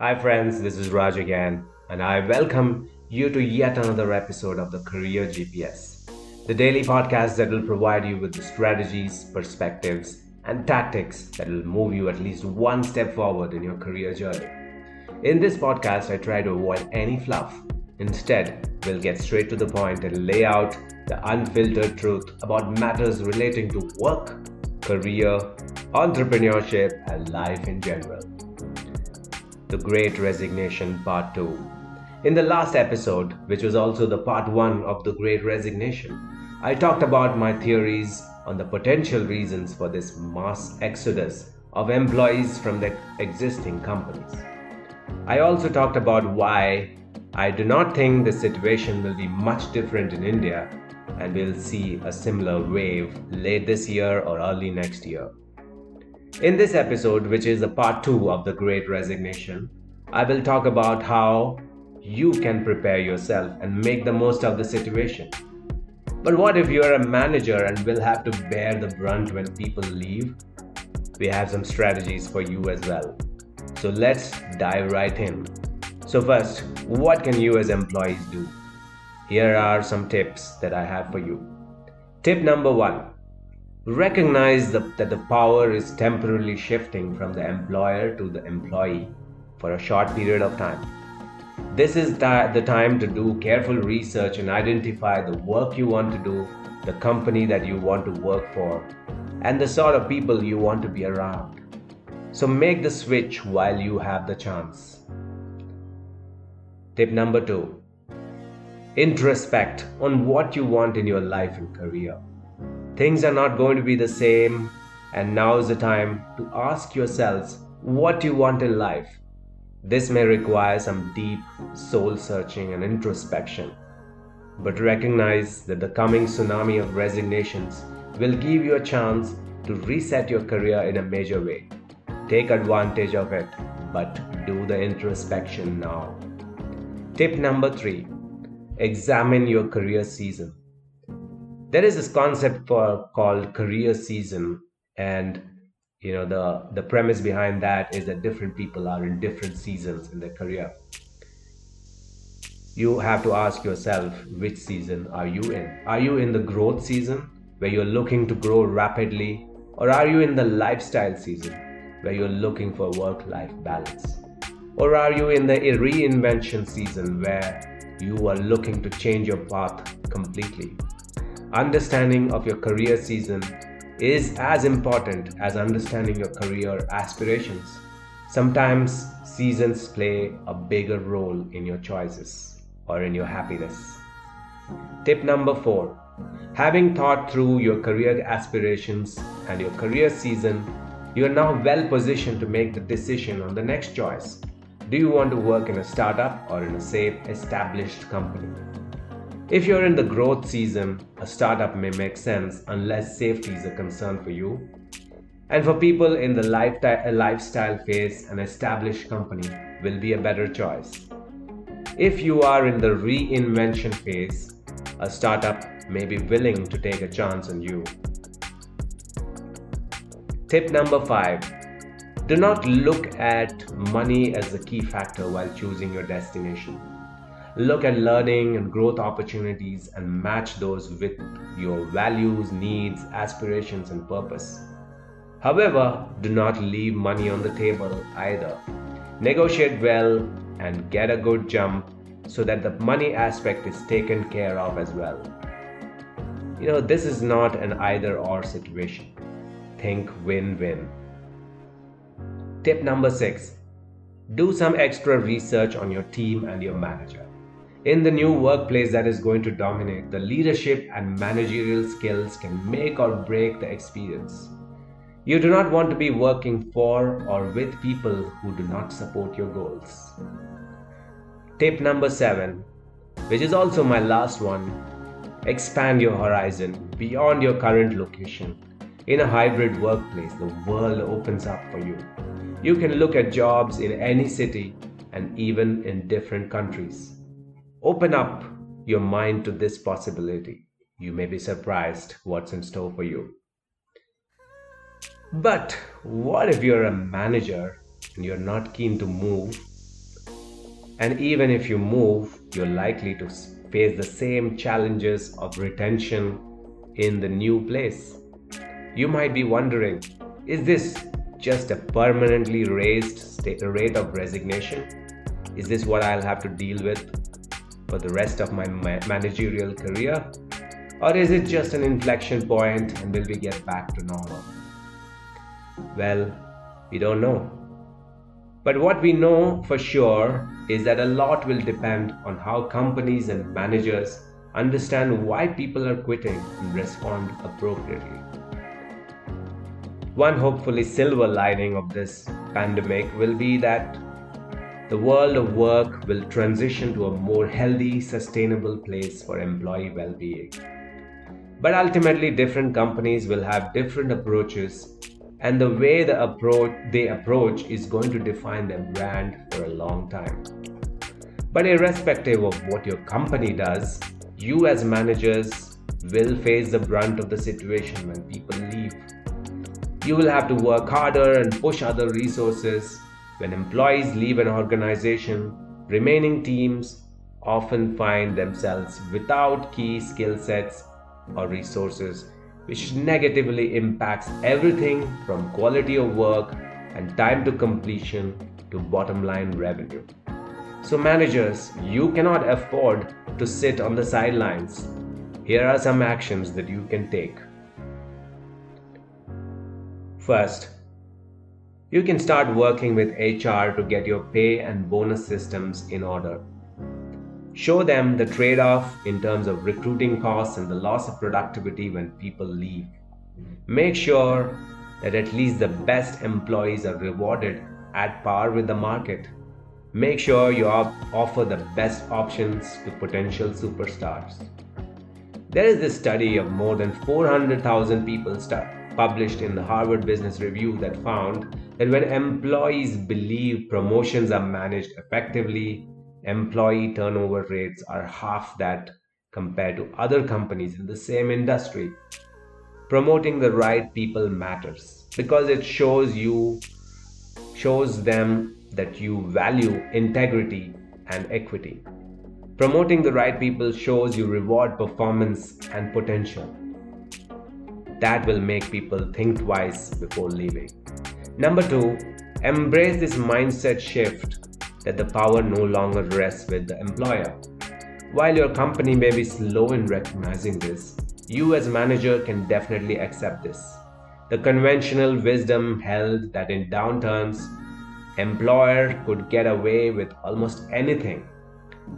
Hi, friends, this is Raj again, and I welcome you to yet another episode of the Career GPS, the daily podcast that will provide you with the strategies, perspectives, and tactics that will move you at least one step forward in your career journey. In this podcast, I try to avoid any fluff. Instead, we'll get straight to the point and lay out the unfiltered truth about matters relating to work, career, entrepreneurship, and life in general. The Great Resignation Part 2. In the last episode, which was also the part 1 of The Great Resignation, I talked about my theories on the potential reasons for this mass exodus of employees from the existing companies. I also talked about why I do not think the situation will be much different in India and we'll see a similar wave late this year or early next year. In this episode, which is a part 2 of the Great Resignation, I will talk about how you can prepare yourself and make the most of the situation. But what if you're a manager and will have to bear the brunt when people leave? We have some strategies for you as well. So let's dive right in. So, first, what can you as employees do? Here are some tips that I have for you. Tip number one recognize the, that the power is temporarily shifting from the employer to the employee for a short period of time. This is the time to do careful research and identify the work you want to do, the company that you want to work for, and the sort of people you want to be around. So make the switch while you have the chance. Tip number two introspect on what you want in your life and career. Things are not going to be the same, and now is the time to ask yourselves what you want in life. This may require some deep soul searching and introspection, but recognize that the coming tsunami of resignations will give you a chance to reset your career in a major way. Take advantage of it, but do the introspection now. Tip number three examine your career season. There is this concept for called career season, and you know the the premise behind that is that different people are in different seasons in their career. You have to ask yourself which season are you in? Are you in the growth season where you're looking to grow rapidly, or are you in the lifestyle season where you're looking for work life balance? Or are you in the reinvention season where you are looking to change your path completely. Understanding of your career season is as important as understanding your career aspirations. Sometimes seasons play a bigger role in your choices or in your happiness. Tip number four having thought through your career aspirations and your career season, you are now well positioned to make the decision on the next choice do you want to work in a startup or in a safe, established company? If you're in the growth season, a startup may make sense unless safety is a concern for you. And for people in the uh, lifestyle phase, an established company will be a better choice. If you are in the reinvention phase, a startup may be willing to take a chance on you. Tip number five do not look at money as the key factor while choosing your destination. Look at learning and growth opportunities and match those with your values, needs, aspirations, and purpose. However, do not leave money on the table either. Negotiate well and get a good jump so that the money aspect is taken care of as well. You know, this is not an either or situation. Think win win. Tip number six do some extra research on your team and your manager. In the new workplace that is going to dominate, the leadership and managerial skills can make or break the experience. You do not want to be working for or with people who do not support your goals. Tip number seven, which is also my last one expand your horizon beyond your current location. In a hybrid workplace, the world opens up for you. You can look at jobs in any city and even in different countries. Open up your mind to this possibility. You may be surprised what's in store for you. But what if you're a manager and you're not keen to move And even if you move, you're likely to face the same challenges of retention in the new place. You might be wondering is this just a permanently raised rate of resignation? Is this what I'll have to deal with for the rest of my managerial career? Or is it just an inflection point and will we get back to normal? Well, we don't know. But what we know for sure is that a lot will depend on how companies and managers understand why people are quitting and respond appropriately. One hopefully silver lining of this pandemic will be that the world of work will transition to a more healthy, sustainable place for employee well being. But ultimately, different companies will have different approaches, and the way the approach, they approach is going to define their brand for a long time. But irrespective of what your company does, you as managers will face the brunt of the situation when people leave. You will have to work harder and push other resources. When employees leave an organization, remaining teams often find themselves without key skill sets or resources, which negatively impacts everything from quality of work and time to completion to bottom line revenue. So, managers, you cannot afford to sit on the sidelines. Here are some actions that you can take. First, you can start working with HR to get your pay and bonus systems in order. Show them the trade off in terms of recruiting costs and the loss of productivity when people leave. Make sure that at least the best employees are rewarded at par with the market Make sure you offer the best options to potential superstars. There is this study of more than 400,000 people published in the Harvard Business Review that found that when employees believe promotions are managed effectively, employee turnover rates are half that compared to other companies in the same industry. Promoting the right people matters because it shows you shows them that you value integrity and equity. Promoting the right people shows you reward performance and potential. That will make people think twice before leaving. Number two, embrace this mindset shift that the power no longer rests with the employer. While your company may be slow in recognizing this, you as manager can definitely accept this. The conventional wisdom held that in downturns, employer could get away with almost anything.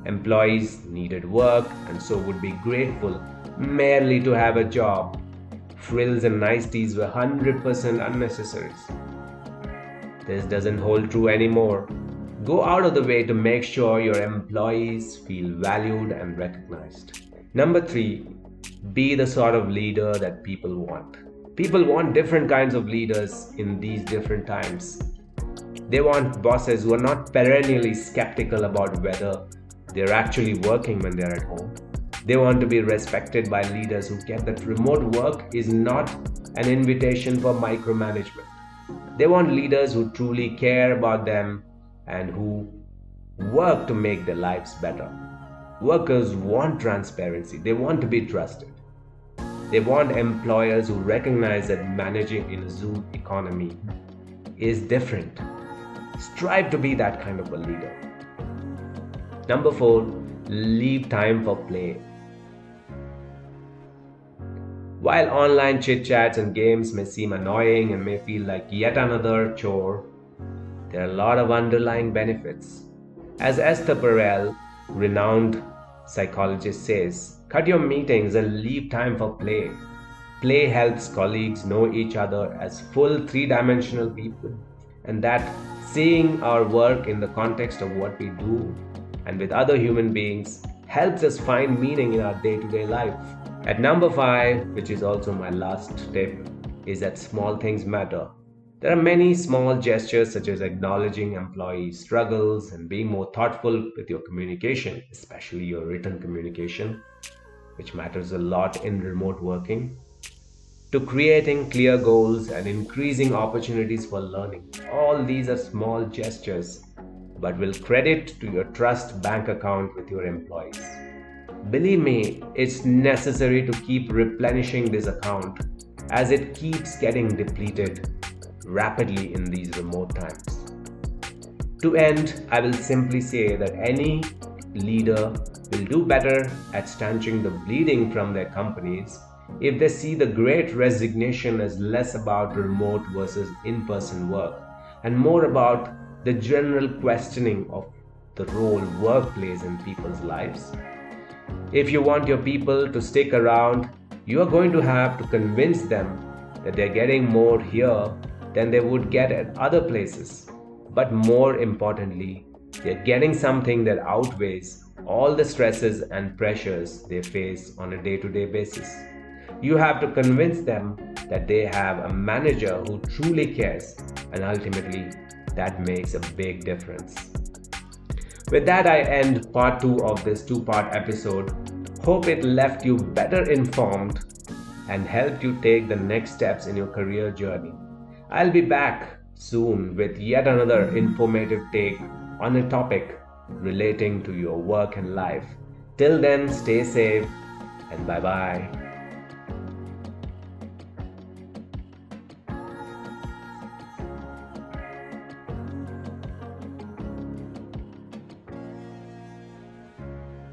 Employees needed work and so would be grateful merely to have a job. Frills and niceties were 100% unnecessary. This doesn't hold true anymore. Go out of the way to make sure your employees feel valued and recognized. Number three, be the sort of leader that people want. People want different kinds of leaders in these different times. They want bosses who are not perennially skeptical about whether they're actually working when they're at home. They want to be respected by leaders who get that remote work is not an invitation for micromanagement. They want leaders who truly care about them and who work to make their lives better. Workers want transparency, they want to be trusted. They want employers who recognize that managing in a Zoom economy is different Strive to be that kind of a leader. Number four, leave time for play. While online chit chats and games may seem annoying and may feel like yet another chore, there are a lot of underlying benefits. As Esther Perel, renowned psychologist, says, cut your meetings and leave time for play. Play helps colleagues know each other as full three dimensional people, and that seeing our work in the context of what we do and with other human beings helps us find meaning in our day to day life. At number five, which is also my last tip, is that small things matter. There are many small gestures such as acknowledging employee struggles and being more thoughtful with your communication, especially your written communication, which matters a lot in remote working to creating clear goals and increasing opportunities for learning. All these are small gestures but will credit to your trust bank account with your employees. Believe me, it's necessary to keep replenishing this account as it keeps getting depleted rapidly in these remote times. To end, I will simply say that any leader will do better at stanching the bleeding from their companies if they see the great resignation as less about remote versus in person work and more about the general questioning of the role work plays in people's lives. If you want your people to stick around, you are going to have to convince them that they're getting more here than they would get at other places. But more importantly, they're getting something that outweighs all the stresses and pressures they face on a day to day basis. You have to convince them that they have a manager who truly cares, and ultimately, that makes a big difference. With that, I end part two of this two part episode. Hope it left you better informed and helped you take the next steps in your career journey. I'll be back soon with yet another informative take on a topic relating to your work and life. Till then, stay safe and bye bye.